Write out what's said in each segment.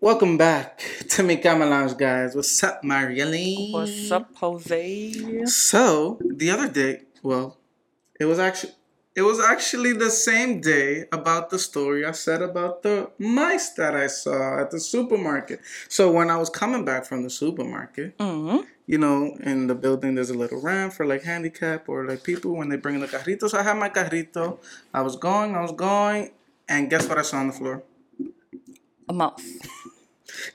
Welcome back to Mi Cama Lounge, guys. What's up, Marielle? What's up, Jose? So the other day, well, it was actually it was actually the same day about the story I said about the mice that I saw at the supermarket. So when I was coming back from the supermarket, hmm you know, in the building there's a little ramp for like handicap or like people when they bring in the carritos. So I had my carrito. I was going, I was going, and guess what I saw on the floor? A mouse.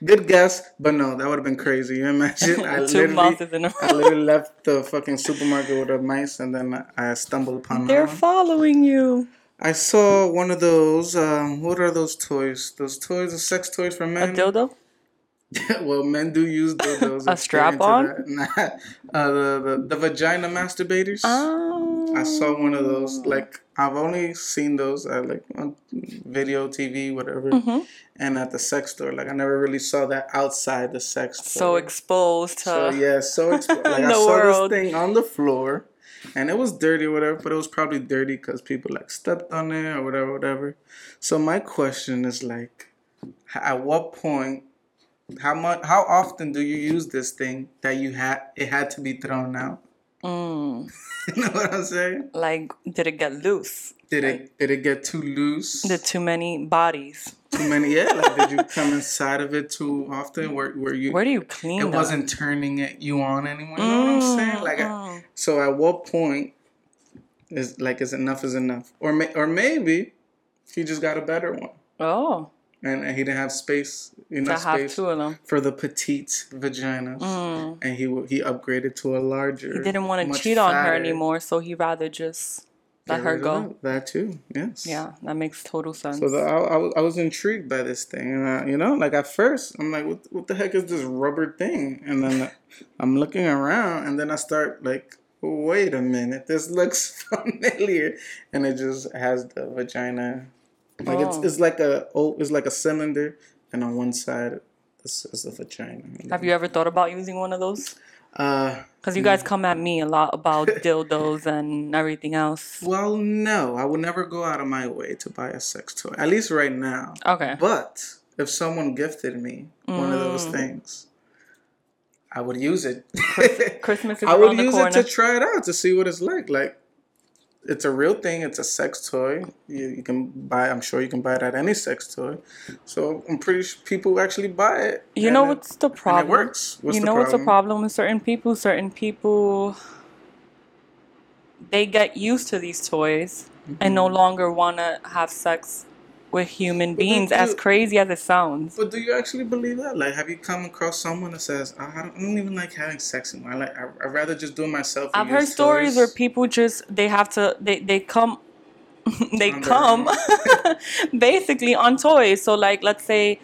Good guess, but no, that would have been crazy. You imagine? I Two mouses in a I literally left the fucking supermarket with a mice, and then I stumbled upon They're following you. I saw one of those. Um, what are those toys? Those toys, the sex toys for A men. dildo? well, men do use dildos. A Let's get into strap-on? Nah, uh, the, the the vagina masturbators. Oh. I saw one of those. Like I've only seen those at like on video, TV, whatever, Mhm. and at the sex store. Like I never really saw that outside the sex store. So exposed to. So yeah, so expo- like I saw world. this thing on the floor, and it was dirty or whatever, but it was probably dirty because people like stepped on it or whatever, whatever. So my question is like, at what point, how much, how often do you use this thing that you had it had to be thrown out? Mm. you know what I'm saying? Like, did it get loose? Did it did it get too loose? Did too many bodies? too many? Yeah, like did you come inside of it too often? Where where you? Where do you clean it wasn't turning it you on anymore. You know what I'm saying? Like. I, So at what point is like is enough is enough, or may, or maybe he just got a better one, Oh, and, and he didn't have space enough space two of them. for the petite vaginas, Mm. and he he upgraded to a larger. He didn't want to cheat on her anymore, so he rather just let her go. That, too, yes. Yeah, that makes total sense. So the, I, I, was, I was intrigued by this thing, and I, you know, like at first I'm like, what, what the heck is this rubber thing? And then I'm looking around, and then I start like, wait a minute, this looks familiar, and it just has the vagina, like it's Oh. it's like a oh, it's like a cylinder, and on one side is, is the vagina. Have you ever thought about using one of those? Uh, Because you guys come at me a lot about dildos and everything else. well, no, I would never go out of my way to buy a sex toy, at least right now. Okay. But if someone gifted me one of those Mm. things, I would use it. Christmas is I would use corner. it to try it out to see what it's like. Like, it's a real thing. It's a sex toy. You, you can buy. I'm sure you can buy it at any sex toy. So I'm pretty sure people actually buy it. You know it- what's the problem? it works. What's you the know what's the problem? with certain people? Certain people they get used to these toys and no mm-hmm. longer want to have sex with human. But beings. they As crazy as it sounds. But do you actually believe that? Like, have you come across someone that says, "I don't, I don't even like having sex anymore. I like. I, I'd rather just do it myself." I've heard stories where people just they have to they they come they come basically on toys. So like let's say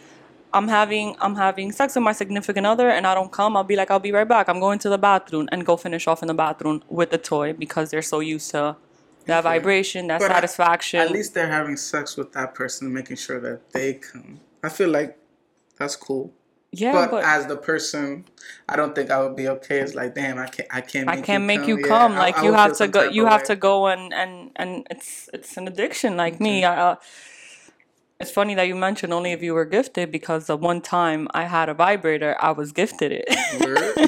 I'm having I'm having sex with my significant other and I don't come, I'll be like, I'll be right back. I'm going to the bathroom and go finish off in the bathroom with the toy because they're so used to that Okay. vibration, that But I- satisfaction. At least they're having sex with that person, making sure that they come. I feel like that's cool. yeah, but, but, as the person, I don't think I would be okay. It's like, damn, I can't, I can't. I Make can't you make come. you Yeah, come. I- like I you have to go. You have way. to go and and and it's it's an addiction. Like me, I, uh, it's funny that you mentioned only if you were gifted because the one time I had a vibrator, I was gifted it.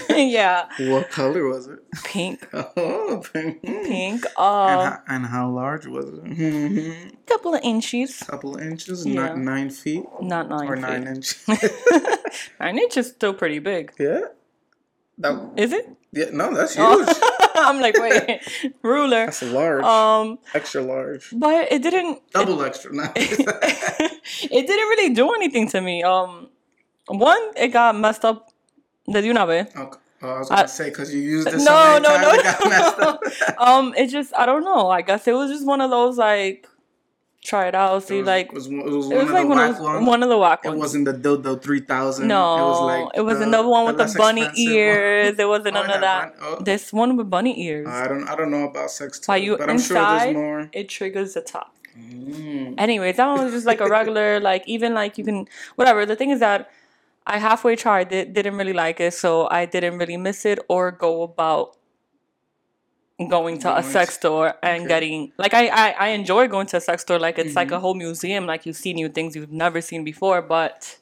Yeah, What color was it? pink, Oh, pink. pink. And Uh, how, and how large was it? Mhm. couple of inches, Couple of inches, Yeah. not nine feet not nine. or feet. nine inches. nine inches is still pretty big. yeah. That, Is it? yeah, no, that's Oh. Huge. I'm like, wait, ruler. That's large, Um, extra large, but it didn't. double extra. No. it didn't really do anything to me. Um, one, it got messed up. De una vez. Okay. Oh, I was gonna I- say because you used it so No, many no, times, no, it got messed no. up. Um, it just I don't know. I guess it was just one of those like try it out, see It was, like it was, one- it was it one was of like the one of ones. one of the whack It wasn't the dildo three thousand. no, it was like it was the- another one with the, less bunny expensive one. ears. There wasn't Oh, none of that. bun- oh. This one with bunny ears. I don't. I don't know about sex toys, While you but I'm sure there's more. it triggers the top. Mm. Anyways, that one was just like a regular, like even like you can whatever. The thing is that I halfway tried it, didn't really like it, so I didn't really miss it or go about going to a sex store and okay. getting like I, I I enjoy going to a sex store like it's like Mhm. a whole museum like you see new things you've never seen before but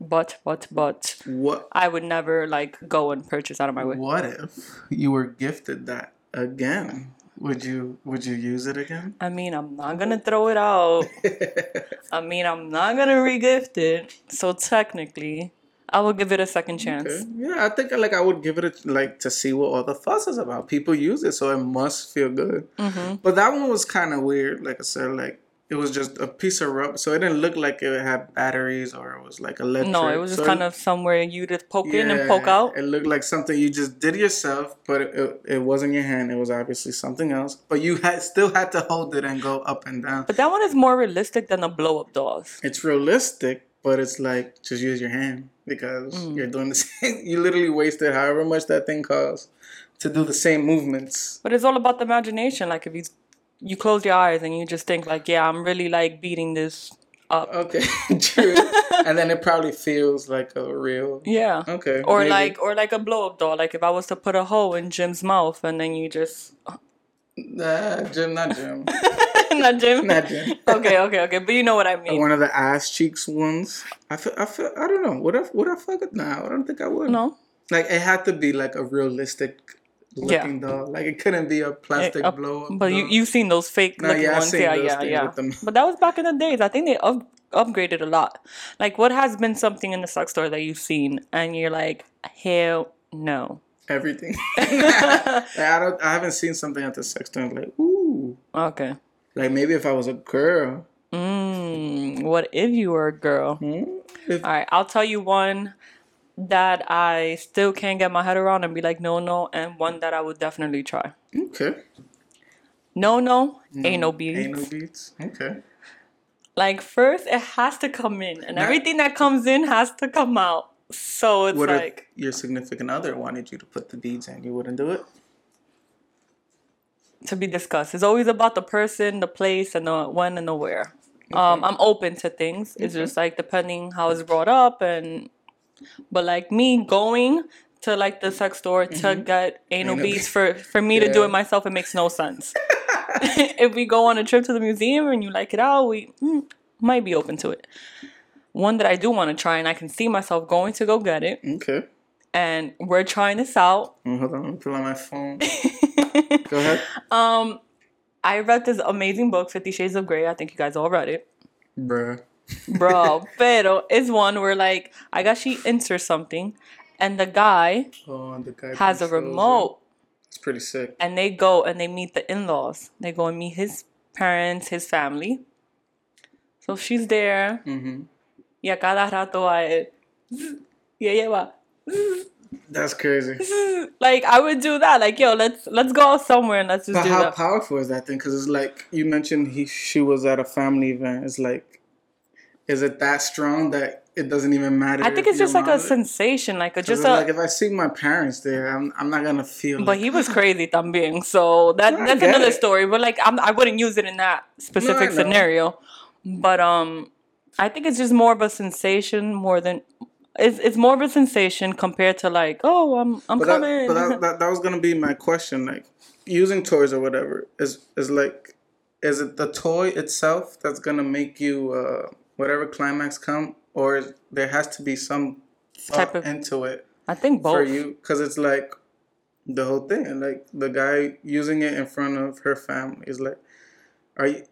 But but but What I would never like go and purchase out of my way. What if you were gifted that again? Would you Would you use it again? I mean, I'm not gonna throw it out. I mean, I'm not gonna re-gift it. So technically, I will give it a second chance. Okay. Yeah, I think like I would give it a, like to see what all the fuss is about. People use it, so it must feel good. Mm-hmm. But that one was kind of weird. Like I said, like it was just a piece of rubber, so it didn't look like it had batteries or it was like electric. No, it was just So kind of somewhere you just poke in and poke out. It looked like something you just did yourself, but it, it, it wasn't your hand. It was obviously something else. But you had still had to hold it and go up and down. But that one is more realistic than the blow up dolls. It's realistic, but it's like just use your hand because Mm. you're doing the same. You literally wasted however much that thing costs to do the same movements. But it's all about the imagination. Like if you you close your eyes and you just think like, yeah, I'm really like beating this up. Okay, true. and then it probably feels like a real. Yeah. Okay. Or maybe. like or like a blow up doll. Like if I was to put a hole in Jim's mouth and then you just Nah, Jim, not Jim. Not Jim. not Jim. okay, okay, okay. But you know what I mean. One of the ass cheeks ones. I feel. I feel. I don't know. Would I? Would I fuck it now? I don't think I would. No. Like it had to be like a realistic looking doll. Like it couldn't be a plastic Uh, blow up. but you you've seen those fake No, looking yeah, ones. seen Yeah, those yeah, yeah. But that was back in the days. I think they up, upgraded a lot. Like what has been something in the sex store that you've seen and you're like, hell no. everything. Like, I don't. I haven't seen something at the sex store like ooh. Okay. Like maybe if I was a girl. Mm, what if you were a girl? Hmm? If, All right, I'll tell you one that I still can't get my head around and be like, no, no, and one that I would definitely try. okay. No, no, ain't no beads. Ain't no beats. Okay. Like first, it has to come in, and Now- everything that comes in has to come out. So it's What like, your significant other wanted you to put the beads in? You wouldn't do it. To be discussed. It's always about the person, the place, and the when and the where. Um, I'm open to things. It's just like depending how it's brought up, and but like me going to like the sex store to get anal Anal beads for for me to do Yeah. it myself, it makes no sense. if we go on a trip to the museum and you like it out, we mm, might be open to it. One that I do want to try, and I can see myself going to go get it, Okay. And we're trying this out. Mm, Hold on. Let me pull out my phone. Go ahead. Um, I read this amazing book, Fifty Shades of Grey. I think you guys all read it. Bruh. Bro, pero it's one where like I guess she inserts something and the guy Oh, the guy has a remote It's pretty sick. and they go and they meet the in-laws. They go and meet his parents, his family. So she's there. Mm-hmm. Y a cada rato a él. Y ella va. That's crazy. Like I would do that. Like yo, let's let's go out somewhere and let's just But how that. powerful is that thing? Because it's like you mentioned, he she was at a family event. It's like, is it that strong that it doesn't even matter? I think it's just like a mom- sensation, like a just a. like if I see my parents there, I'm I'm not gonna feel. But like, he was crazy también. So that that's another it. story. But like I'm, I wouldn't use it in that specific know. scenario. But um I think it's just more of a sensation more than it's it's more of a sensation compared to like, oh I'm I'm But, that, coming. but that, that, that was gonna be my question. Like using toys or whatever is is like, is it the toy itself that's gonna make you uh, whatever climax come, or is, there has to be some Type of- into it I think both for you? Because it's like the whole thing. Like the guy using it in front of her family is like, are you?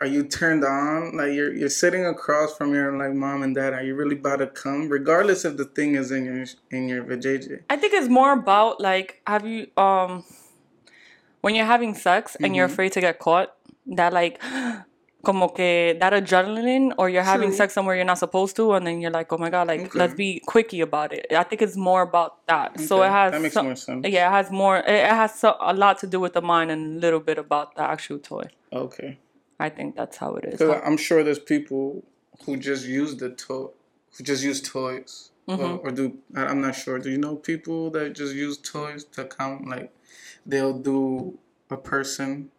Are you turned on? Like you're you're sitting across from your like mom and dad. Are you really about to come? Regardless if the thing is in your in your vajayjay. I think it's more about like have you um when you're having sex and Mm-hmm. you're afraid to get caught, that like como que that adrenaline or you're having True. sex somewhere you're not supposed to and then you're like, Oh my god, like Okay. let's be quickie about it. I think it's more about that. So it has that makes some- more sense. Yeah, it has more it it has so, a lot to do with the mind and a little bit about the actual toy. Okay. I think that's how it is. Because I'm sure there's people who just use the toy, who just use toys, Mm-hmm. or, or do I'm not sure. Do you know people that just use toys to count? Like they'll do a person,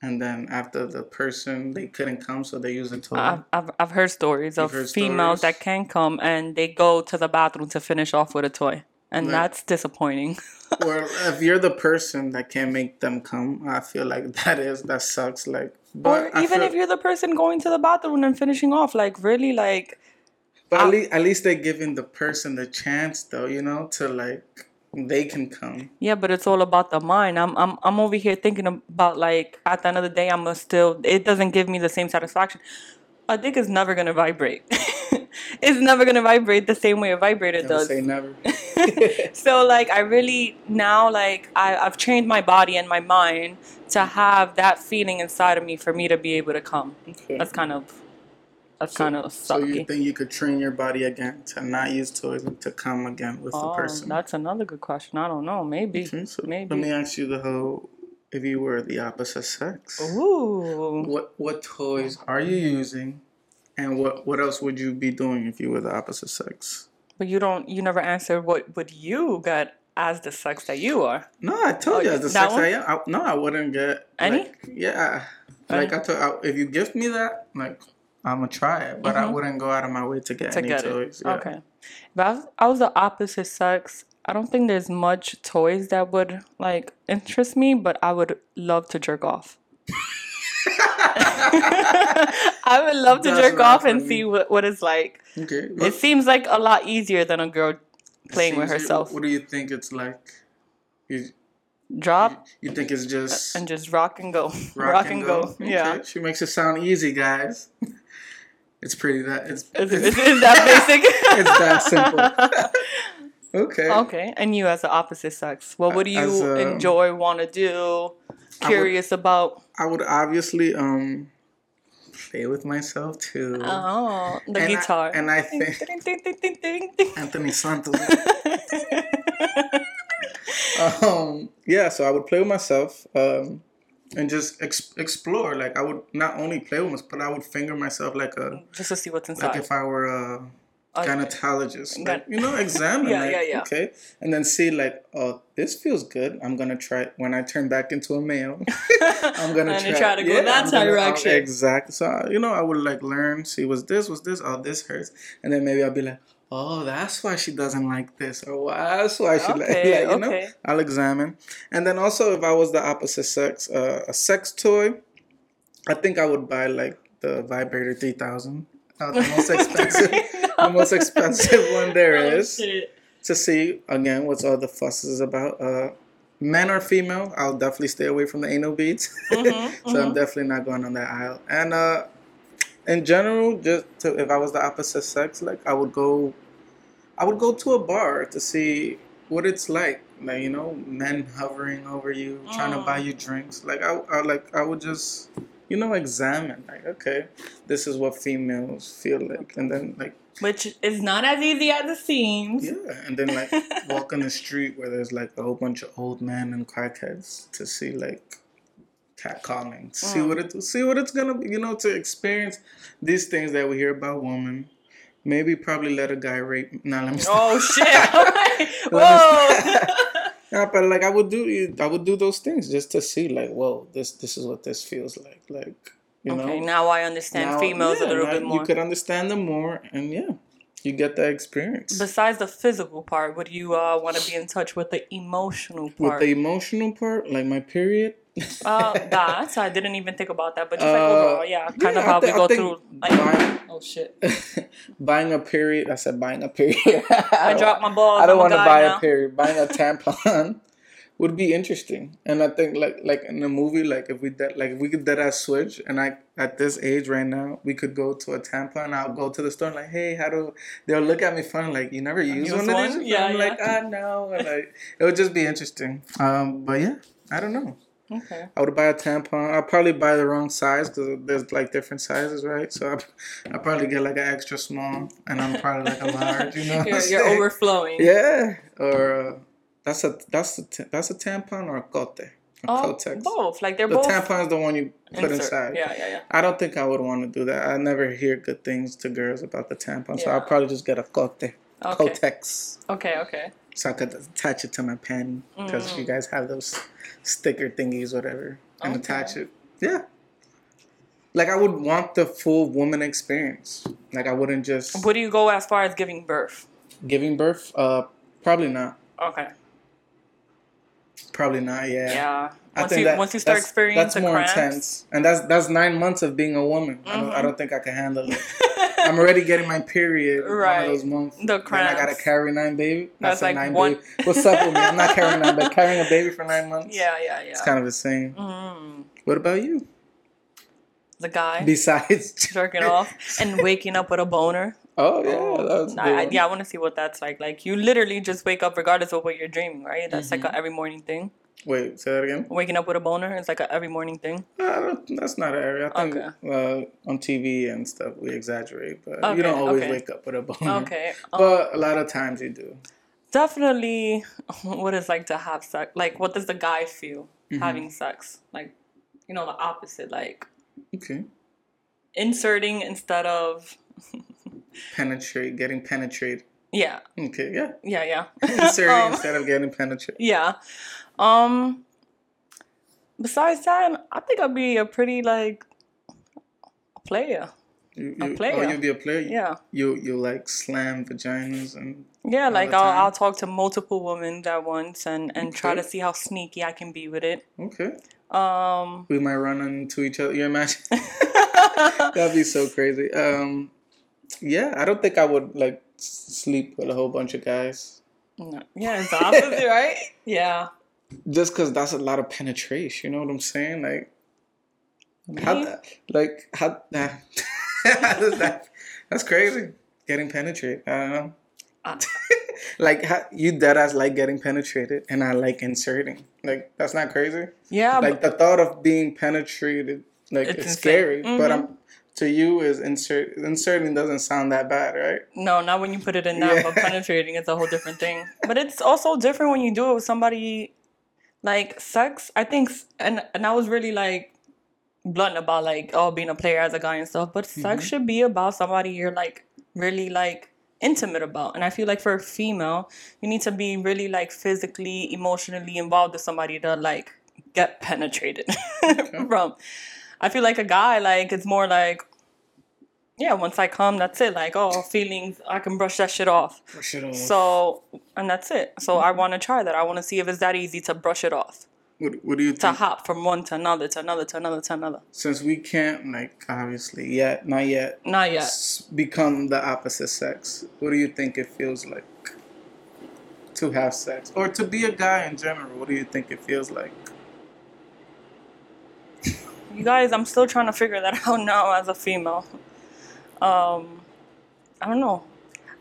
and then after the person they couldn't come, so they use a toy. I've, I've, I've heard stories of heard females stories? that can come and they go to the bathroom to finish off with a toy. And Like- that's disappointing. well, if you're the person that can't make them come, I feel like that is that sucks. Like, but Or I even feel- if you're the person going to the bathroom and finishing off, like really, like But at least, at least they're giving the person the chance, though, you know, to like they can come. Yeah, but it's all about the mind. I'm I'm I'm over here thinking about like at the end of the day, I'm still. It doesn't give me the same satisfaction. A dick is never gonna vibrate. it's never gonna vibrate the same way a vibrator Never does. say never. so like I really now like I, I've trained my body and my mind to have that feeling inside of me for me to be able to come. Okay. That's kind of that's kind of So you think you could train your body again to not use toys and to come again with the Oh, person? that's another good question. I don't know. Maybe. Okay, so Maybe. let me ask you the whole: if you were the opposite sex, Ooh. what what toys are you using, and what what else would you be doing if you were the opposite sex? But you don't. You never answered what would you get as the sex that you are. No, I told Oh, you as the sex one? I am. I, no, I wouldn't get Any? Like, yeah, Any? like I told, I, if you gift me that, like I'm gonna try it, but I Mhm. wouldn't go out of my way to get to any get toys. yeah. Okay. If I was, I was the opposite sex, I don't think there's much toys that would like interest me, but I would love to jerk off. I would love to That's jerk off and see what, what it's like. Okay. It seems like a lot easier than a girl playing with herself. What do you think it's like? You, Drop you think it's just and just rock and go. Rock, and go. Okay, Yeah. She makes it sound easy, guys. It's pretty that it's Is, it's, is, is that basic? it's that simple. okay. Okay, and you as the opposite sex, well, what would you a- enjoy, want to do, would- curious about? I would obviously um play with myself too. Oh, the And I- guitar. and I think. Anthony Santos. um yeah, so I would play with myself um and just ex- explore. Like I would not only play with myself, but I would finger myself like a Just to see what's inside. like if I were a Okay. gynecologist. Gyn- Like, you know, examine. Yeah, like, yeah, yeah. Okay. And then see like, oh, this feels good. I'm gonna try it when I turn back into a male. I'm gonna try, try to go that I'm gonna- direction. I'll- exactly. So you know, I would like learn, see was this, was this, oh this hurts. And then maybe I'll be like, Oh, that's why she doesn't like this, or why that's why she like, Okay, like you know. okay. I'll examine, and then also if I was the opposite sex, uh, a sex toy, I think I would buy like the vibrator three thousand, uh, the most expensive, the most expensive one there Oh, is, shit. to see again what's all the fuss is about. Uh, men or female, I'll definitely stay away from the anal beads. Mhm, so I'm definitely not going on that aisle. And uh, in general, just to, if I was the opposite sex, like I would go, I would go to a bar to see what it's like. Like you know, men hovering over you, trying to Mm. buy you drinks. Like I, I like I would just, you know, examine. Like okay, this is what females feel like, and then like Which is not as easy as it seems. yeah, and then like walk on the street where there's like a whole bunch of old men and crackheads to see like catcalling, to see Mm. what it see what it's gonna be, you know, to experience these things that we hear about women. Maybe probably let a guy rape. Nah, let me stop. Oh shit! Whoa! Yeah, but like I would do, I would do those things just to see, like, whoa, this this is what this feels like, like you okay, know. now I understand Now- females yeah, a little bit more. You could understand them more, and yeah, you get that experience. Besides the physical part, would you uh, want to be in touch with the emotional part? With the emotional part, like my period. uh, that I didn't even think about that, but just like Uh, overall, yeah, kind yeah, of how I thi- we go through. Like, buying- oh shit! buying a period. I said buying a period. I dropped my balls. I don't want to buy now. a period. Buying a tampon would be interesting, and I think like like in a movie, like if we did like if we could dead ass switch, and I at this age right now, we could go to a tampon. I'll go to the store and like, hey, how do? They'll look at me funny, like you never use Use one of these. Yeah, I'm yeah. like ah no, and like it would just be interesting. Um, but yeah, I don't know. Okay. I would buy a tampon. I'll probably buy the wrong size because there's like different sizes, right? So I I probably get like an extra small, and I'm probably like a large. You know, You're, you're overflowing. Yeah, or uh, that's a that's a that's a tampon or a cote, a Oh, Kotex. both. Like they're The both. tampon is the one you put insert. inside. Yeah, yeah, yeah. I don't think I would want to do that. I never hear good things to girls about the tampon, so I'll probably just get a cote, Okay. Kotex, Okay, okay. so I could attach it to my pen because Mm. you guys have those sticker thingies, whatever, and Okay. attach it. Yeah. Like I would want the full woman experience. Like I wouldn't just Would you go as far as giving birth? giving birth. Uh, probably not. Okay. Probably not. Yeah. Yeah. I Once think you that- once you start that's- experiencing that's more cramps. Mm-hmm. intense, and that's that's nine months of being a woman. I, don't, I don't think I can handle it. I'm already getting my period. Right. Those months. The cramps. Then I gotta carry nine baby. That's like nine one- baby. What's up with me? I'm not carrying nine, but carrying a baby for nine months. Yeah, yeah, yeah. It's kind of insane. Mm. What about you? The guy Besides jerking off and waking up with a boner. Oh yeah, that's a I, yeah, I want to see what that's like. Like you literally just wake up regardless of what you're dreaming, right? That's Mm-hmm. like a every morning thing. Wait, say that again. Waking up with a boner is like a every morning thing. I don't, that's not an area. I think Okay. uh, on TV and stuff we exaggerate, but Okay, you don't always okay. wake up with a boner. Okay. Um, But a lot of times you do. definitely what it's like to have sex. Like what does the guy feel Mm-hmm. having sex? Like you know the opposite. Like Okay. inserting instead of Penetrate, getting penetrated. yeah, Okay, yeah. yeah, yeah. Um, instead of getting penetrated. Yeah. Um besides that, I think I'd be a pretty like player. You, a you, player. Oh, you'll be a player. Yeah. You you like slam vaginas and Yeah, like I'll? I'll talk to multiple women at once and and try to see how sneaky I can be with it. okay. Um We might run into each other. You imagine? That'd be so crazy. Um, yeah, I don't think I would like sleep with a whole bunch of guys. no. Yeah, it's opposite, right? Yeah. just because that's a lot of penetration. You know what I'm saying? Like, how, Me? that- like how, that, how that? That's crazy. Getting penetrated. I don't know. Uh, like how, you dead ass like getting penetrated, and I like inserting. Like that's not crazy. yeah, Like the thought of being penetrated, like It's it's, scary. But Mhm. I'm to you is insert inserting doesn't sound that bad, right? No, not when you put it in that, but penetrating is a whole different thing. But it's also different when you do it with somebody like sex. I think, and and I was really like blunt about like oh being a player as a guy and stuff. But Mm-hmm. sex should be about somebody you're like really like intimate about. And I feel like for a female, you need to be really like physically, emotionally involved with somebody to like get penetrated from. I feel like a guy like it's more like yeah, once I come, that's it. Like, oh, feelings, I can brush that shit off. Brush it off. So, and that's it. So I want to try that. I want to see if it's that easy to brush it off, what, what do you to think? hop from one to another, to another, to another, to another. Since we can't, like, obviously yet, not yet, Not yet. s- become the opposite sex. What do you think it feels like to have sex, or to be a guy in general? What do you think it feels like? You guys, I'm still trying to figure that out now as a female. Um, I don't know.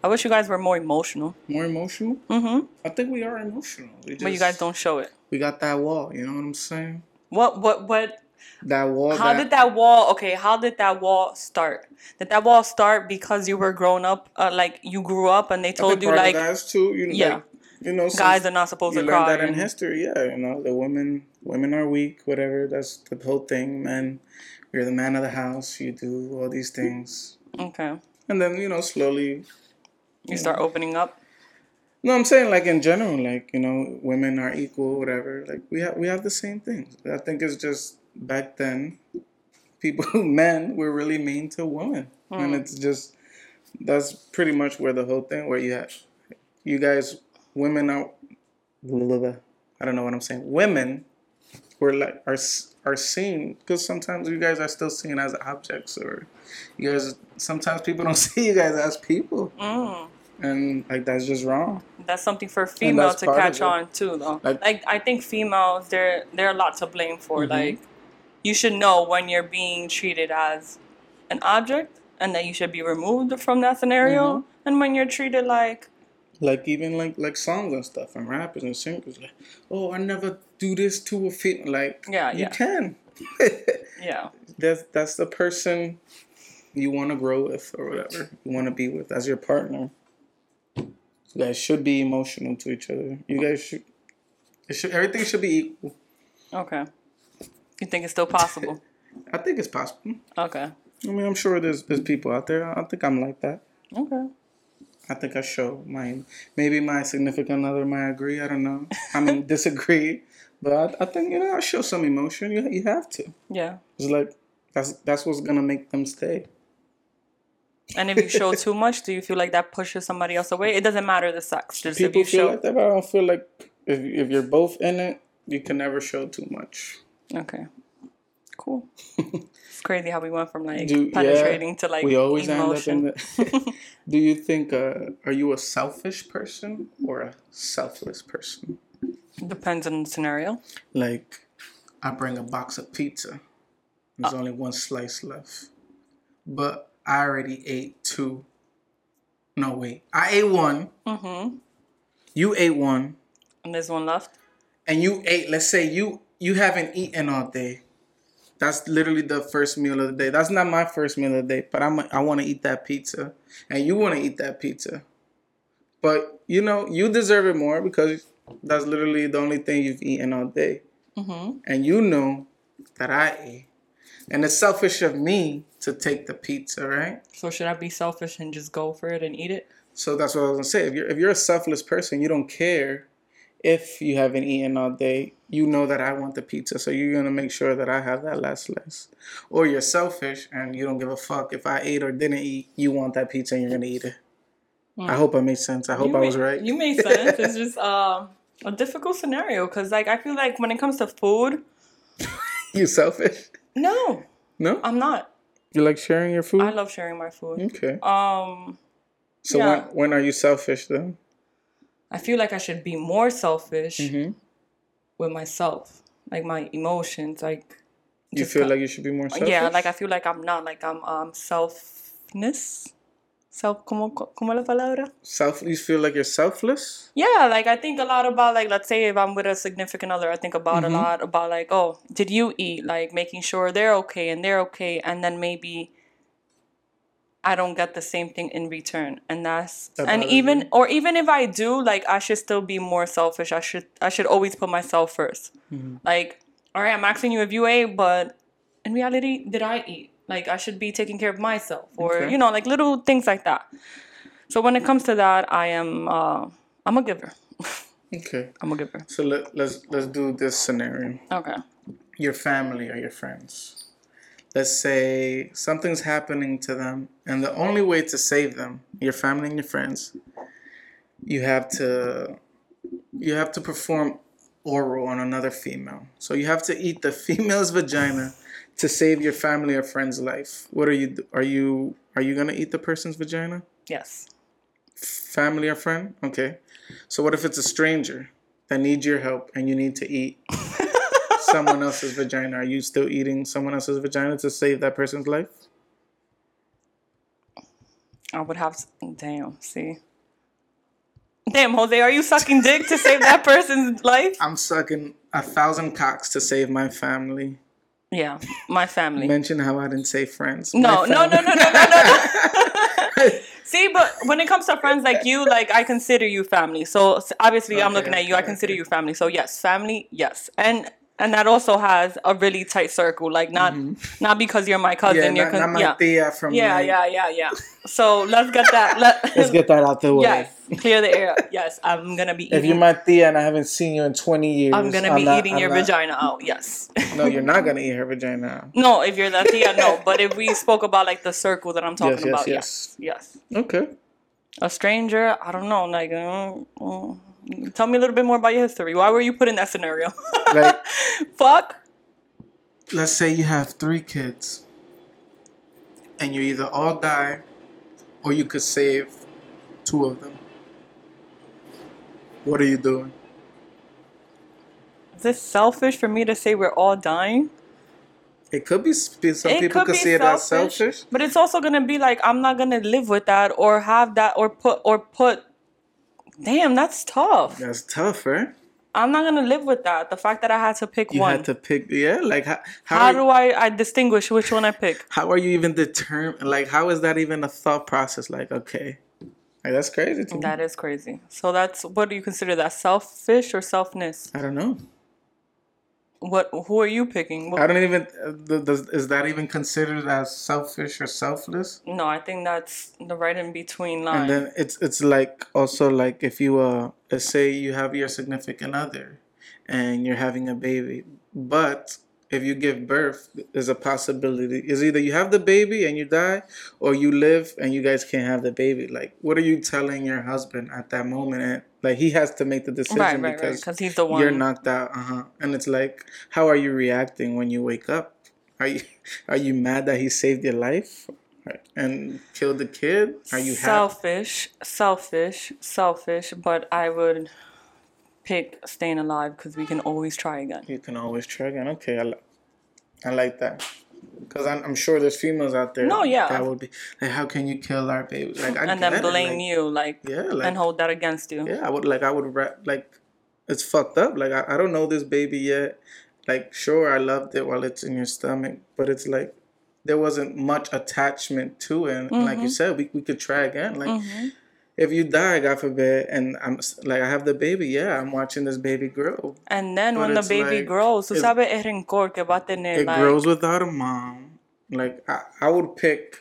I wish you guys were more emotional. More emotional? Mm-hmm. I think we are emotional. We But you guys don't show it. We got that wall. You know what I'm saying? What? What? What? That wall. How did that wall? Okay, how did that wall start? Did that wall start because you were grown up? Uh, like you grew up and they told you like that is too. You know, Yeah. like, you know, guys are not supposed you to cry. that in history. Yeah, you know, the women women are weak. Whatever. That's the whole thing. Men, you're the man of the house. You do all these things, Okay, and then you know, slowly you start opening up. No, I'm saying like in general, like you know, women are equal, whatever. Like we have we have the same things. I think it's just back then, people, men were really mean to women, and hmm. it's just that's pretty much where the whole thing where you have you guys, women are, I don't know what I'm saying. Women were like are are seen because sometimes you guys are still seen as objects, or you guys sometimes people don't see you guys as people, Mm. and like that's just wrong. That's something for female to catch on too, though. Like- Like, I think females, they're they're a lot to blame for. Mm-hmm. Like you should know when you're being treated as an object, and that you should be removed from that scenario, Mm-hmm. and when you're treated like like even like like songs and stuff and rappers and singers like oh i never do this to a fit like Yeah, you yeah. can. Yeah, that's that's the person you want to grow with or whatever you want to be with as your partner. You guys should be emotional to each other. You guys should it should everything should be equal. Okay. You think it's still possible? i think it's possible. Okay, i mean i'm sure there's there's people out there. I think i'm like that. Okay. I think I show my maybe my significant other might agree. I don't know. I mean disagree, but I, I think you know I show some emotion. You you have to. Yeah. It's like that's that's what's gonna make them stay. And if you show too much, do you feel like that pushes somebody else away? It doesn't matter the sex. Just if you feel show, like that, but I don't feel like if if you're both in it You can never show too much. Okay. Cool. it's crazy how we went from like Do- yeah, penetrating to like we always emotion. end up in the. Do you think? Uh, are you a selfish person or a selfless person? Depends on the scenario. Like, I bring a box of pizza. There's Uh. only one slice left, but I already ate two. No wait, I ate one. Mm-hmm. You ate one, And there's one left. and you ate. Let's say you you haven't eaten all day. That's literally the first meal of the day. That's not my first meal of the day, but I'm I want to eat that pizza, and you want to eat that pizza. But you know you deserve it more because that's literally the only thing you've eaten all day, Mm-hmm. and you know that I ate, and it's selfish of me to take the pizza, right? So should I be selfish and just go for it and eat it? So that's what I was gonna say. If you're if you're a selfless person, you don't care if you haven't eaten all day. You know that I want the pizza, so you're gonna make sure that I have that last slice. Or you're selfish and you don't give a fuck if I ate or didn't eat. You want that pizza and you're gonna eat it. I hope I made sense. I hope. You I was ma- right. You made sense. it's just um a difficult scenario because like I feel like when it comes to food, You selfish? no, No? I'm not. You like sharing your food? I love sharing my food. okay. Um, So yeah. when when are you selfish then? I feel like I should be more selfish Mm-hmm. with myself, like my emotions, like You feel like you should be more selfish? yeah, like I feel like I'm not like I'm um selfness. Self, como, como la palabra? Self. You feel like you're selfless? Yeah, like I think a lot about like let's say if I'm with a significant other, I think about Mm-hmm. a lot about like, oh, did you eat? Like making sure they're okay and they're okay and then maybe I don't get the same thing in return. And that's That and even or even if I do, like I should still be more selfish. I should I should always put myself 1st Mm-hmm. Like, all right, I'm asking you if you ate, but in reality, did I eat? Like I should be taking care of myself or Okay. you know, like little things like that. So when it comes to that, I am uh I'm a giver. Okay. I'm a giver. So let, let's let's do this scenario. Okay. your family or your friends. Let's say something's happening to them, and the only way to save them, your family and your friends, you have to you have to perform oral on another female. So you have to eat the female's vagina to save your family or friend's life. What are you are you are you gonna eat the person's vagina? Yes. Family or friend? Okay. So what if it's a stranger that needs your help and you need to eat someone else's vagina? Are you still eating someone else's vagina to save that person's life? I would have. To, damn. See. Damn, Jose, are you sucking dick to save that person's life? I'm sucking a thousand cocks to save my family. Yeah, my family. Mention how I didn't say friends. No, no, no, no, no, no, no, no. See, but when it comes to friends like you, like I consider you family. So obviously, I'm Okay, looking at you. I consider okay. you family. So yes, family, yes, and and that also has a really tight circle. Like not not because you're my cousin. Mm-hmm. Yeah, you're not, con- not my yeah. tia from yeah, like- yeah, yeah, yeah. So let's get that. Let, Let's get that out the way. yes, clear the air. Yes, I'm gonna be If you're my tia and I haven't seen you in 20 years, I'm gonna be not- eating I'm your not- vagina out. Yes. No, you're not gonna eat her vagina. out. no, if you're that tia, no. But if we spoke about like the circle that I'm talking Yes, yes, about, yes. yes, yes. Okay. A stranger, I don't know. Like, uh, uh, tell me a little bit more about your history. Why were you put in that scenario? Like, Fuck. let's say you have three kids, and you either all die, or you could save two of them. What are you doing? Is this selfish for me to say we're all dying? It could be. Some it people could could see it as selfish. but it's also gonna be like I'm not gonna live with that or have that or put or put. Damn, that's tough. That's tough, right? I'm not gonna live with that. The fact that I had to pick You one. You had to pick. Yeah, like how how, How do I, I distinguish which one I pick? how are you even determined? Like how is that even a thought process? Like okay, like that's crazy to me. That is crazy. So that's what do you consider that selfish or selfness? I don't know. What? Who are you picking? What- I don't even. Uh, does, is that even considered as selfish or selfless? No, I think that's the right in between line. And then it's it's like also like if you uh let's say you have your significant other and you're having a baby, but if you give birth, there's a possibility. Is either you have the baby and you die, or you live and you guys can't have the baby. Like, what are you telling your husband at that moment? And like, he has to make the decision Right, right, right. because Because he's the one. you're knocked out. Uh huh. And it's like, how are you reacting when you wake up? Are you are you mad that he saved your life and killed the kid? Are you happy? selfish, selfish, selfish, but I would pick staying alive because we can always try again. You can always try again. Okay, I, li- I like that. Because I'm, I'm sure there's females out there. No, yeah. That would be like, how can you kill our baby? Like, I And then it, blame like, you, like, Yeah, like and hold that against you. yeah, I would like I would like it's fucked up. Like I, I don't know this baby yet. Like sure I loved it while it's in your stomach, but it's like there wasn't much attachment to it. And Like you Mm-hmm. said, we, we could try again. Like if you die, God forbid, and I'm like I have the baby, yeah, I'm watching this baby grow. And then But when the baby like- grows, tú sabes el rencor que va a tener, It like, grows without a mom. Like I, I would pick.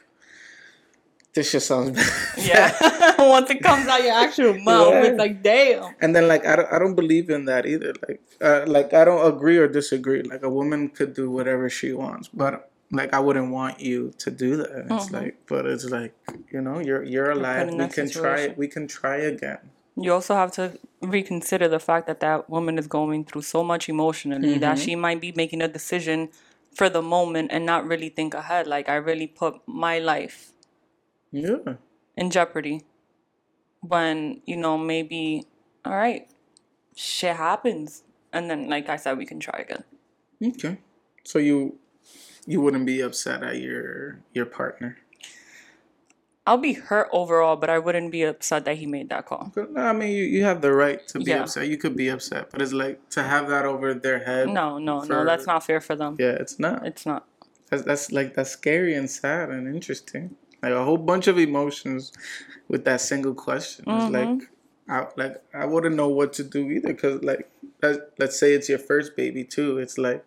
This shit sounds bad. yeah. Once it comes out your actual mouth, Yeah. it's like, damn. And then like I don't, I don't believe in that either. Like uh, like I don't agree or disagree. Like a woman could do whatever she wants, but like I wouldn't want you to do that. It's like, but it's like you know, you're you're alive. We that can try situation. it. We can try again. You also have to reconsider the fact that that woman is going through so much emotionally that Mm-hmm. she might be making a decision for the moment and not really think ahead. Like, I really put my life Yeah. in jeopardy when, you know, maybe, all right, shit happens. And then, like I said, we can try again. Okay. So you you wouldn't be upset at your your partner. I'll be hurt overall, but I wouldn't be upset that he made that call. No, I mean, you, you have the right to be Yeah. upset. You could be upset, but it's like to have that over their head. No, no, For- no, that's not fair for them. Yeah, it's not. It's not. That's, that's like that's scary and sad and interesting. Like a whole bunch of emotions with that single question. It's mm-hmm. like I like I wouldn't know what to do either because like let, let's say it's your first baby too. It's like,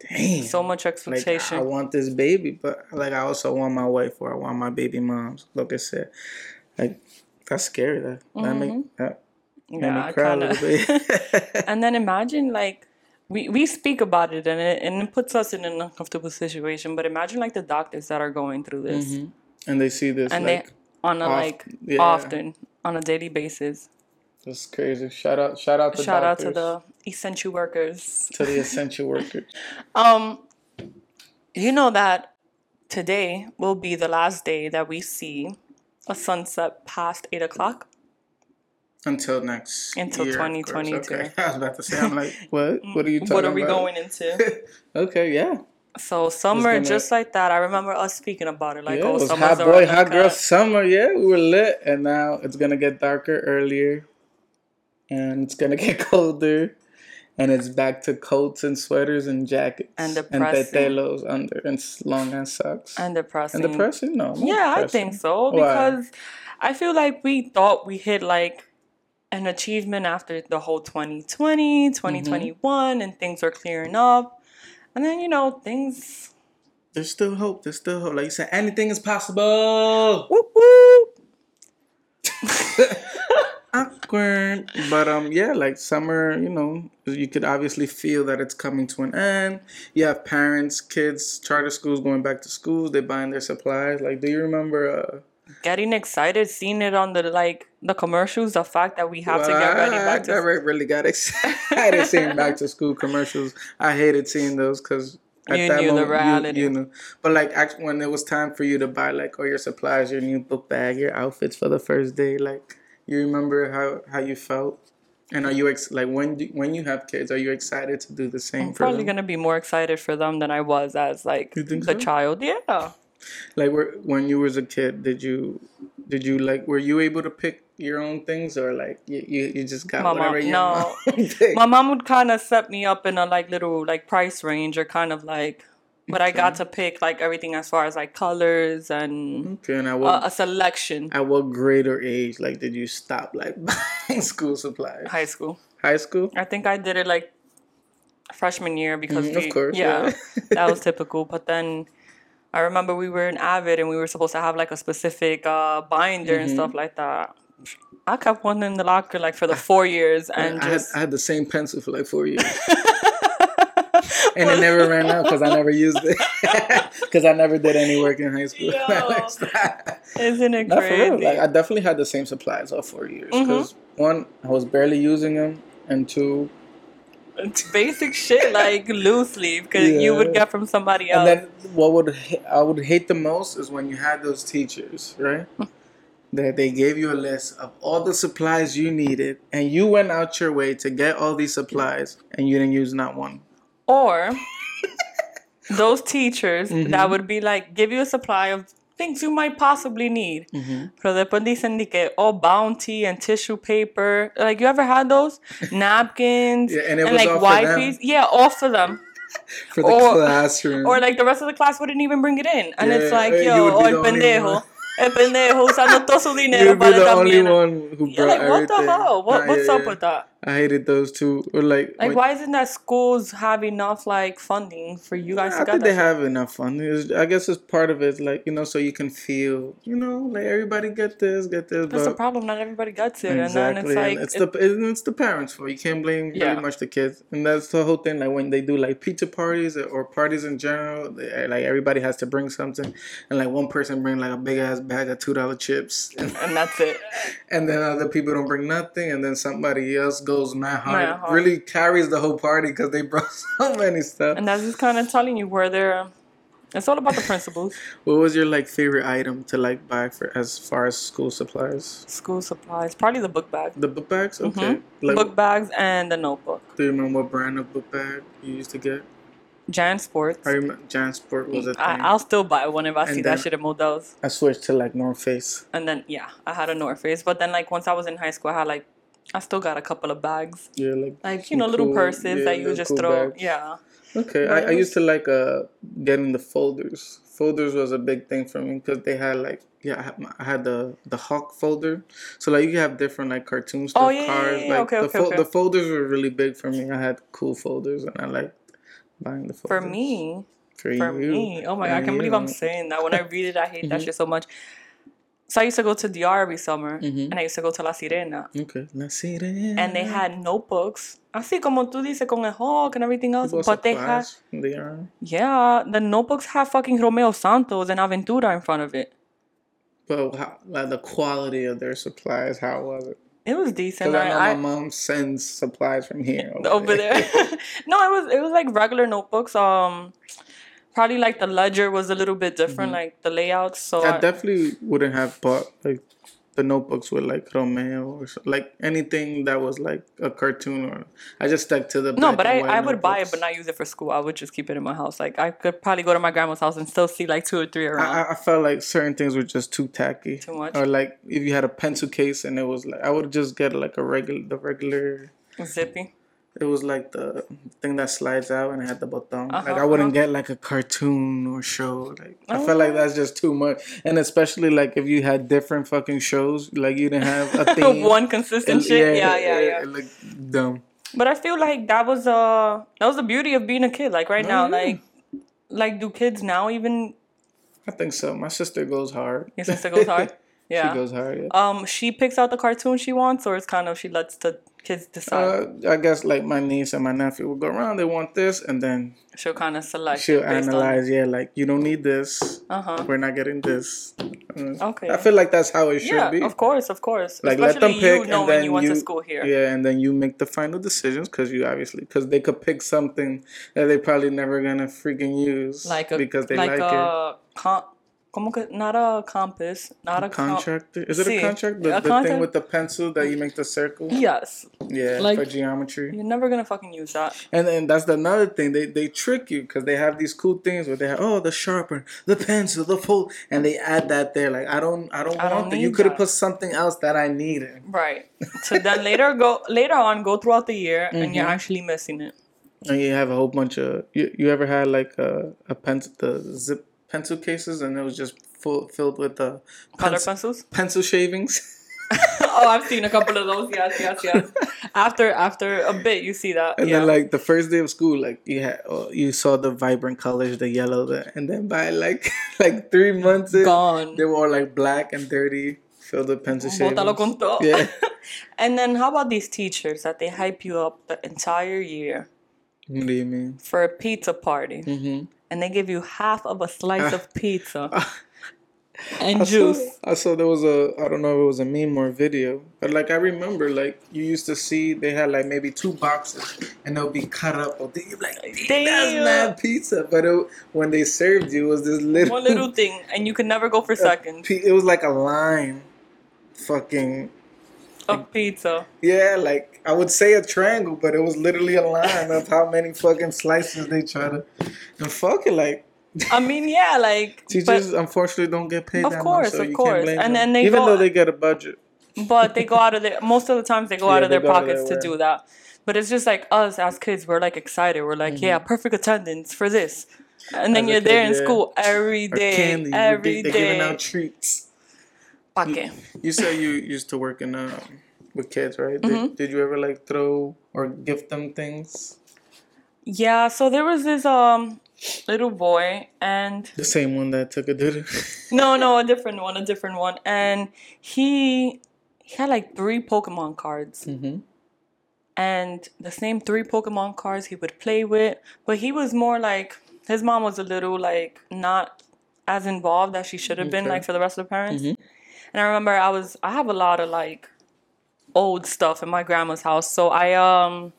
damn. So much like expectation. I want this baby, but like I also want my wife or I want my baby moms. Like I said, like that's scary. That that make mm-hmm. that made yeah, me I cry kinda- a little bit. And then imagine like we, we speak about it and it and it puts us in an uncomfortable situation. But imagine like the doctors that are going through this mm-hmm. and they see this and like they on a oft- like yeah. often on a daily basis. that's crazy. Shout out, shout out to Shout out to the essential workers. to the essential workers. Um, you know that today will be the last day that we see a sunset past eight o'clock. Until next Until year, 2022. I was about to say, I'm like, what? What are you talking What are we about? going into? okay, yeah. So summer, gonna- just like that. I remember us speaking about it. Like, yeah, oh, it hot boy, hot girl summer. Yeah, we were lit, and now it's gonna get darker earlier, and it's gonna get colder, and it's back to coats and sweaters and jackets And and depressing. tetelos under and long ass socks. and depressing. And depressing? No. Yeah, I think so Why? because I feel like we thought we hit like an achievement after the whole 2020, 2021, mm-hmm. and things were clearing up. And then, you know, things. There's still hope. There's still hope. Like you said, anything is possible. Whoop, whoop. awkward. But um, yeah, like summer, you know, you could obviously feel that it's coming to an end. You have parents, kids, charter schools going back to schools. They're buying their supplies. Like, do you remember? Uh, Getting excited, seeing it on the like the commercials, the fact that we have to get ready I- back I to never really got excited seeing back to school commercials. I hated seeing those because. You knew the reality. You, know, But like actually, when it was time for you to buy like all your supplies, your new book bag, your outfits for the first day, like you remember how how you felt, and are you ex- like when do, when you have kids, are you excited to do the same for I'm Probably them? gonna be more excited for them than I was as like You the so? child. Yeah. Like where, when you was a kid, did you did you like were you able to pick your own things or like you you, you just got My whatever mom- your no. mom my mom would kind of set me up in a like little like price range or kind of like but i got to pick like everything as far as like colors and Okay, and at what a, a selection at what grade or age like did you stop like buying school supplies? high school High school? i think i did it like freshman year because Mhm, of course, yeah, yeah. that was typical but then i remember we were in avid and we were supposed to have like a specific uh binder and Mm-hmm. stuff like that i kept one in the locker like for the four years and I had, I had the same pencil for like four years. and it never ran out because I never used it because I never did any work in high school. Yo. Isn't it Not for real. crazy? Like I definitely had the same supplies all four years mm-hmm. because one, I was barely using them, and two, It's basic shit like loosely because you would get from somebody else. and then what would I would hate the most is when you had those teachers, right? Hmm. That they gave you a list of all the supplies you needed, and you went out your way to get all these supplies, and you didn't use not one. Or those teachers Mm-hmm. that would be like, give you a supply of things you might possibly need. Pero después dicen de que, oh, bounty and tissue paper. Like, you ever had those? Napkins Yeah, and was like wipes. Yeah, all for them. For the Or- classroom. Or like the rest of the class wouldn't even bring it in. And it's like, yo, oh, el pendejo. El pendejo usando todo su dinero You'd be para the only one who brought like, what everything. the hell? What, Nah, what's yeah, up yeah. with that? I hated those too. Or like, Like, why isn't that schools have enough like funding for you guys I to get think they have enough fun. It's, I guess it's part of it, like you know, so you can feel, you know, like everybody get this, get this. That's the problem. Not everybody gets it, exactly, and then it's like and it's it- the it's the parents' fault. You can't blame Yeah. really much the kids, and that's the whole thing. Like when they do like pizza parties or parties in general, they, like everybody has to bring something, and like one person bring like a big ass bag of two dollar chips, and, and that's it. and then other people don't bring nothing, and then somebody else goes mad hard, Mad hard. really carries the whole party because they brought so many stuff. And that's just kind of telling you where they're. It's all about the principles. What was your like favorite item to like buy for as far as school supplies? School supplies, probably the book bag, The book bags, okay. Mhm. Like, book bags, and the notebook. do you remember what brand of book bag you used to get? JanSports. I remember Jansport was a thing. I, I, I'll still buy one if I And see that shit at Modell's. switched to like North Face. And then yeah, I had a North Face. But then like once I was in high school, I had like I still got a couple of bags, Yeah, like like you know little cool- purses yeah, that you just cool throw. bags. Yeah. Okay, But I, I used to like uh getting the folders. Folders was a big thing for me because they had like yeah I had, my- I had the the Hawk folder, so like you have different like cartoon stuff, Oh, yeah, cars. yeah, yeah. Like Okay, the okay, fo- okay. the folders were really big for me. I had cool folders and I liked buying the folders. For me, for, for you. me. Oh my god, I can't believe I'm saying that. When I read it, I hate that Mhm. shit so much. So I used to go to DR every summer, Mhm. and I used to go to La Sirena, Okay, see it. and they had notebooks, así como tú dices con el hawk and everything else. But they had, are. yeah, the notebooks have fucking Romeo Santos and Aventura in front of it. But how, like the quality of their supplies, how was it? It was decent. Because I know I, my mom sends supplies from here over there. no, it was it was like regular notebooks. Um, probably like the ledger was a little bit different, like the layouts. So Mm-hmm. I I- definitely wouldn't have bought like the notebooks with like Romeo or so, like anything that was like a cartoon or I just stuck to the No, but I, I would buy it, but not use it for school. I would just keep it in my house. Like I could probably go to my grandma's house and still see like two or three around. I, I- I felt like certain things were just too tacky. Too much? Or like if you had a pencil case and it was like I would just get like a regular the regular Zippy. It was like the thing that slides out and it had the button. like Uh-huh, I wouldn't uh-huh. get like a cartoon or show. Like I Oh. felt like that's just too much. And especially like if you had different fucking shows, like you didn't have a theme. One consistent And- shit. Yeah, yeah, yeah. Like dumb. But I feel like that was uh that was the beauty of being a kid. Like right Oh, now, yeah. like like do kids now even I think so. My sister goes hard. your sister goes hard? Yeah. She goes hard. Yeah. um, she picks out the cartoon she wants, or it's kind of she lets the kids decide. Uh, I guess like my niece and my nephew will go around. They want this, and then she'll kind of select. she'll based on- analyze. Yeah, like you don't need this. Uh-huh. We're not getting this. Uh, Okay. I feel like that's how it should Yeah, be. of course, of course. Like let them pick, you know and when then you went you to school here. Yeah, and then you make the final decisions because you obviously because they could pick something that they probably never gonna freaking use Like a because they like, like, it. a con- como que not a compass, not a com- Contractor? Is it Sí, a contract? The, a the thing with the pencil that you make the circle? Yes, Yeah, Like- for geometry. you're never gonna fucking use that. And then that's the another thing. They they trick you because they have these cool things where they have oh the sharpener, the pencil, the fold, and they add that there. Like I don't I don't I don't want that. You could have put something else that I needed. Right. So then later go later on go throughout the year and you're Mhm. actually missing it. And you have a whole bunch of you. You ever had like a a pencil the zip pencil cases and it was just full filled with uh, Color pencil, pencils. pencil shavings. oh, I've seen a couple of those. Yes, yes, yes. After after a bit, you see that. And yeah. then like the first day of school, like you had oh, you saw the vibrant colors, the yellow, the and then by like like three months in, Gone. they were all like black and dirty, filled with pencil shavings. Yeah. And then how about these teachers that they hype you up the entire year, What do you mean? for a pizza party, Mm-hmm. And they give you half of a slice of pizza I and saw, juice. I saw there was a I don't know if it was a meme or a video, but like I remember like you used to see they had like maybe two boxes and they'll be cut up or they like damn, that's mad pizza. But it, when they served you, it was this little One little thing, and you could never go for seconds It was like a line, fucking of pizza. yeah. Like I would say a triangle, but it was literally a line of how many fucking slices they try to. And fuck it, like I mean, yeah, like, teachers unfortunately don't get paid Of that course, much, so of you course. can't blame And them. then they even go- though they get a budget. but they go out of their most of the times they go out of their out of pockets their to do that. But it's just like us as kids, we're like excited. We're like, yeah, Mm-hmm. perfect attendance for this, and then As you're kid, there in yeah. school every Or candy, every they, they're giving out treats. You said you used to work in uh, with kids, right? Mm-hmm. Did, did you ever like throw or gift them things? Yeah, so there was this um little boy, and The same one that took a doo no, no, a different one, a different one, and he he had like three Pokemon cards. mm-hmm. and the same three Pokemon cards he would play with. But he was more like his mom was a little like not as involved as she should have been like for the rest of the parents. Mhm. And I remember I was I have a lot of like old stuff in my grandma's house. So I um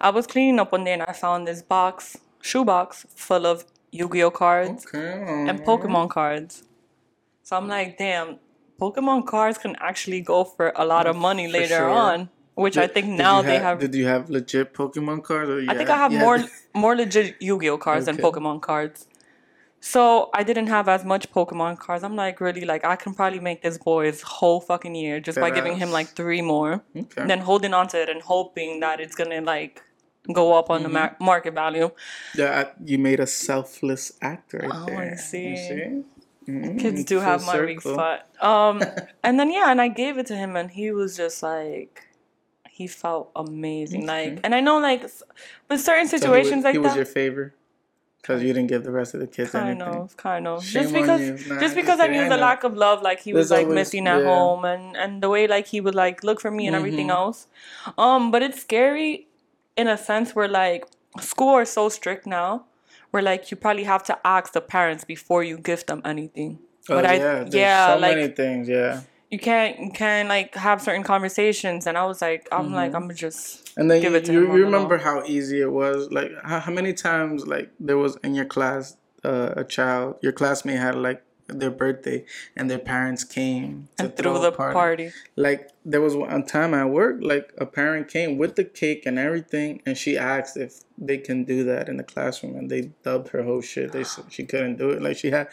I was cleaning up one day and I found this box, shoebox full of Yu-Gi-Oh cards Okay. and Pokemon cards. So I'm like, damn, Pokemon cards can actually go for a lot of money later sure. on. Which I think now they ha- have Did you have legit Pokemon cards? Or I think had- I have had- more more legit Yu-Gi-Oh cards than Pokemon cards. So I didn't have as much Pokemon cards. I'm like, really, like I can probably make this boy's whole fucking year just by giving him like three more, Okay. then holding on to it and hoping that it's gonna like go up on the Mm-hmm. mar- market value. Yeah, you made a selfless act right Oh, I there. You see. see? Mhm, Kids do have my weak spot. Um, and then yeah, and I gave it to him, and he was just like, he felt amazing. Like, and I know like, with certain So he was- situations like he was your favorite because you didn't give the rest of the kids Kind anything. of, kind of. Shame just because. Nah, just because I knew I the lack of love, like he was like always- missing at yeah. home, and and the way like he would like look for me and everything Mhm. else. Um, but it's scary, in a sense where like school are so strict now, where like you probably have to ask the parents before you give them anything. Oh, but I, yeah, there's yeah, so like many things. Yeah, you can't, you can't like have certain conversations, and I was like, I'm like, I'm just and then give you, it to you, him you remember how easy it was. Like how, how many times like there was in your class uh, a child, your classmate had like their birthday, and their parents came to and a the party. party. Like there was one time at work, like a parent came with the cake and everything, and she asked if they can do that in the classroom, and they dubbed her whole shit. They said she couldn't do it. Like she had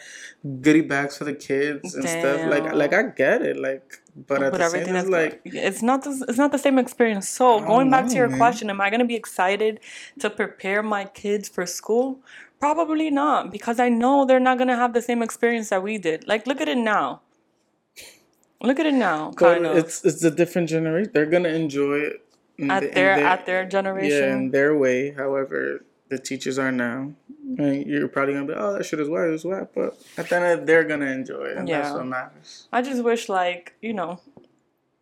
goodie bags for the kids and stuff. Like like I get it. Like but at but the same everything time, is like it's not the, it's not the same experience. So going back to your man. question, am I gonna be excited to prepare my kids for school? Probably not, because I know they're not gonna have the same experience that we did. Like, look at it now. Look at it now, but kind of it's it's a different generation. They're gonna enjoy it in at the- in their at their generation. yeah in their way. However, the teachers are now. And you're probably gonna be, oh, that shit is whack, it's whack. But at the end, of it, they're gonna enjoy it, and that's what matters. I just wish, like, you know,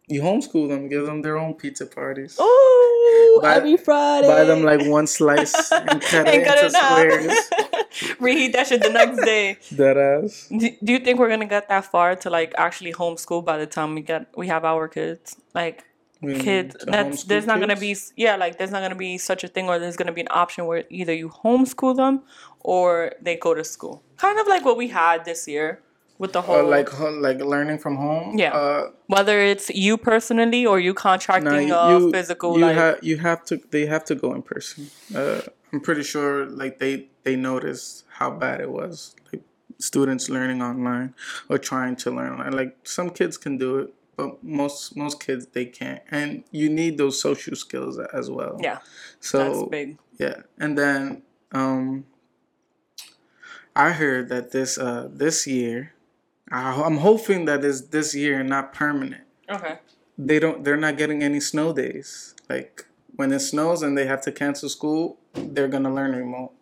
You homeschool them, give them their own pizza parties. oh, every Friday, Buy them like one slice and cut and it into squares. Reheat that shit the next day. That ass. Do, do you think we're gonna get that far to like actually homeschool by the time we get we have our kids? Like We kids, that's there's not gonna be yeah, like there's not gonna be such a thing, or there's gonna be an option where either you homeschool them or they go to school. Kind of like what we had this year with the whole Or like like learning from home. Yeah. Uh, whether it's you personally or you contracting a you, physical you like have you have to they have to go in person. Uh, I'm pretty sure like they they noticed how bad it was. Like students learning online or trying to learn online. Like some kids can do it, but most most kids they can't. And you need those social skills as well. yeah, So that's big. Yeah, and then um, I heard that this uh this year, I'm hoping that is this year and not permanent. Okay. They don't. They're not getting any snow days. Like when it snows and they have to cancel school, they're gonna learn remote.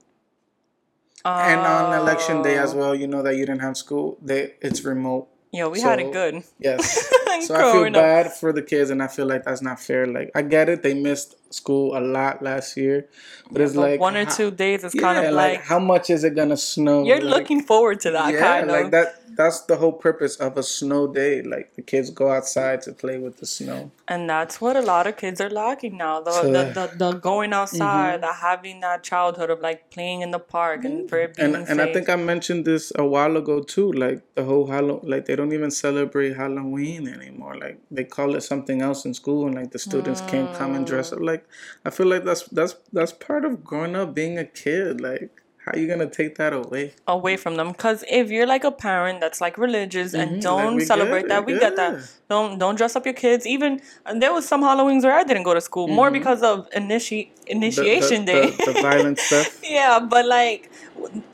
and on election day as Oh. well, you know that you didn't have school. They it's remote Yeah, we had it good. Yes. So I feel Growing up. bad for the kids, and I feel like that's not fair. Like I get it, they missed school a lot last year, but it's But like one or how- two days is Yeah, kind of like, like, how much is it gonna snow? you're Like, looking forward to that yeah, kind like that. That's the whole purpose of a snow day. Like the kids go outside to play with the snow. And that's what a lot of kids are lacking now. The So the, the, the going outside, mm-hmm. the having that childhood of like playing in the park and mm. for it being And and I think I mentioned this a while ago too. Like the whole Halloween, like they don't even celebrate Halloween anymore. Like they call it something else in school, and like the students can't come and dress up. Mm. Like I feel like that's that's that's part of growing up, being a kid. Like how you gonna take that away? away from them because if you're like a parent that's like religious and Mhm, like, don't get celebrate it, that we get that don't don't dress up your kids even and there was some halloweens where i didn't go to school more because of initi- Mm-hmm. The- initiation the, day the, the violent stuff. yeah but like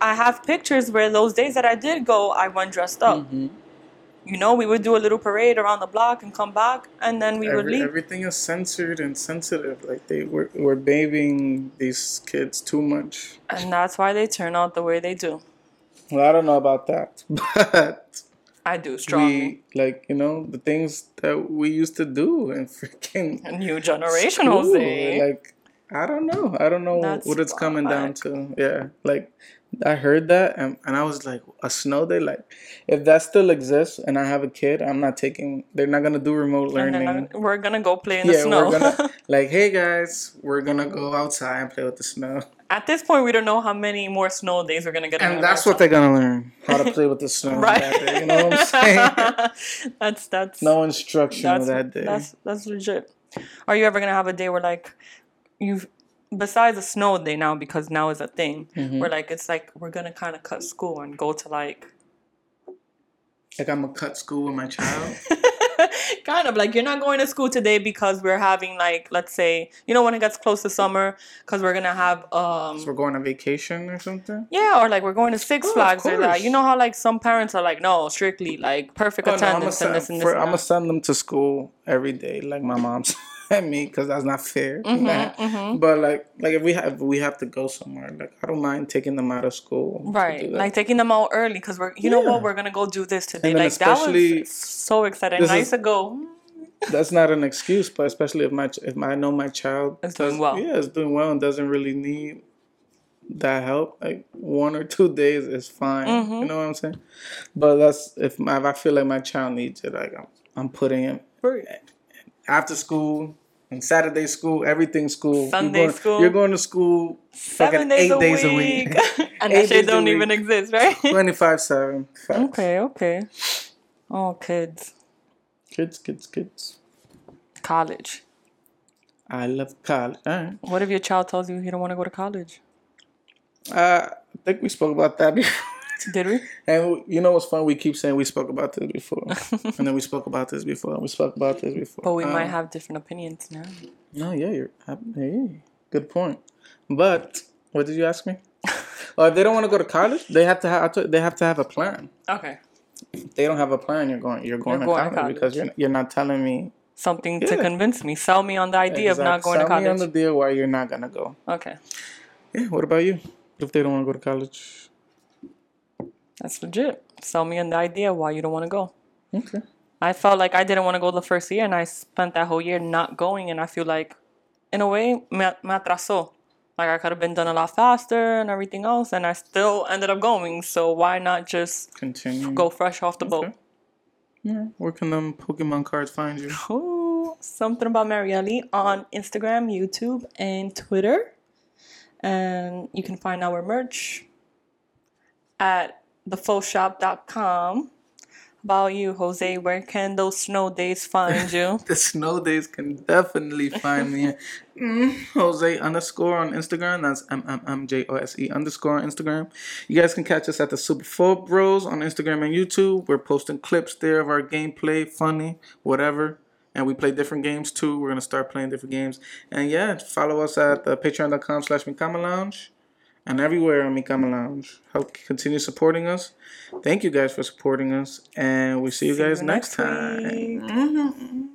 i have pictures where those days that i did go i went dressed up Mm-hmm. You know we would do a little parade around the block and come back and then we would leave everything is censored and sensitive. Like they we're, we're babying these kids too much. and that's why they turn out the way they do Well, I don't know about that, but i do strongly we like you know the things that we used to do and freaking a new generation school, jose Like I don't know. I don't know That's what it's coming down to. Yeah, like I heard that and, and I was like, a snow day. Like if that still exists and I have a kid, I'm not taking. They're not gonna do remote learning. I- we're gonna go play in the yeah, snow we're gonna like, hey guys, we're gonna go outside and play with the snow. At this point, we don't know how many more snow days we're gonna get. And that's what they're gonna learn how to play with the snow right. that day. You know what I'm saying? that's that's No instruction that's that day. that's that's legit. Are you ever gonna have a day where like you, besides a snow day now because now is a thing Mm-hmm. where like it's like we're gonna kind of cut school and go to like like I'm gonna cut school with my child. kind of like you're not going to school today because we're having like let's say you know when it gets close to summer because we're gonna have um So we're going on vacation or something. yeah or like we're going to Six Oh, Flags or that you know how like some parents are like no strictly like perfect Oh, no, I'm attendance and this send, and this and I'm gonna send them to school every day, like my mom sent me, because that's not fair. Mm-hmm, But like, like if we have we have to go somewhere, like I don't mind taking them out of school. Right, like taking them out early because we're, you know what, we're gonna go do this today. Like that was so exciting. I is- used to go. that's not an excuse, but especially if my if I know my child Is doing well. yeah, is doing well and doesn't really need that help. Like one or two days is fine. Mm-hmm. You know what I'm saying? But that's if my if I feel like my child needs it, like I'm, I'm putting it after school Saturday school, everything school. You're Sunday going- school. You're going to school Seven days, eight a, days week. a week. and that shit don't week. even exist, right? 25 7. okay, okay. Oh, kids, Kids, kids, kids. college. I love college. Right. What if your child tells you he don't want to go to college? Uh, I think we spoke about that before. Did we? And you know what's fun? We keep saying we spoke about this before, and then we spoke about this before, and we spoke about this before. But we Um, might have different opinions now. No, yeah, you're. Hey, good point. But what did you ask me? well, if they don't want to go to college, they have to have. They have to have a plan. Okay. If they don't have a plan, you're going. You're going, You're to, going to college because you're you're not telling me. Something to convince me. Sell me on the idea of not going to sell me on college. the deal why you're not gonna go. Okay. Yeah. What about you? If they don't want to go to college. That's legit. Sell me the idea why you don't want to go. Okay. I felt like I didn't want to go the first year, and I spent that whole year not going. And I feel like, in a way, me, me atrasó. Like I could have been done a lot faster and everything else, and I still ended up going. So why not just Continue. go fresh off the boat? Yeah. Where can them Pokemon cards find you? Ooh, something about Marielli on Instagram, YouTube, and Twitter. And you can find our merch at thefauxshop.com. About you, Jose, where can those snow days find you? the snow days can definitely find me mm, Jose underscore on Instagram. That's M M M J O S E underscore on Instagram. You guys can catch us at the Super Four Bros on Instagram and YouTube. We're posting clips there of our gameplay, funny, whatever. And we play different games too. We're gonna start playing different games. And yeah, follow us at uh, patreon.com slash Mikama Lounge and everywhere on Mikama Lounge. Help continue supporting us. Thank you guys for supporting us. And we see you See you guys next next time. Mhm.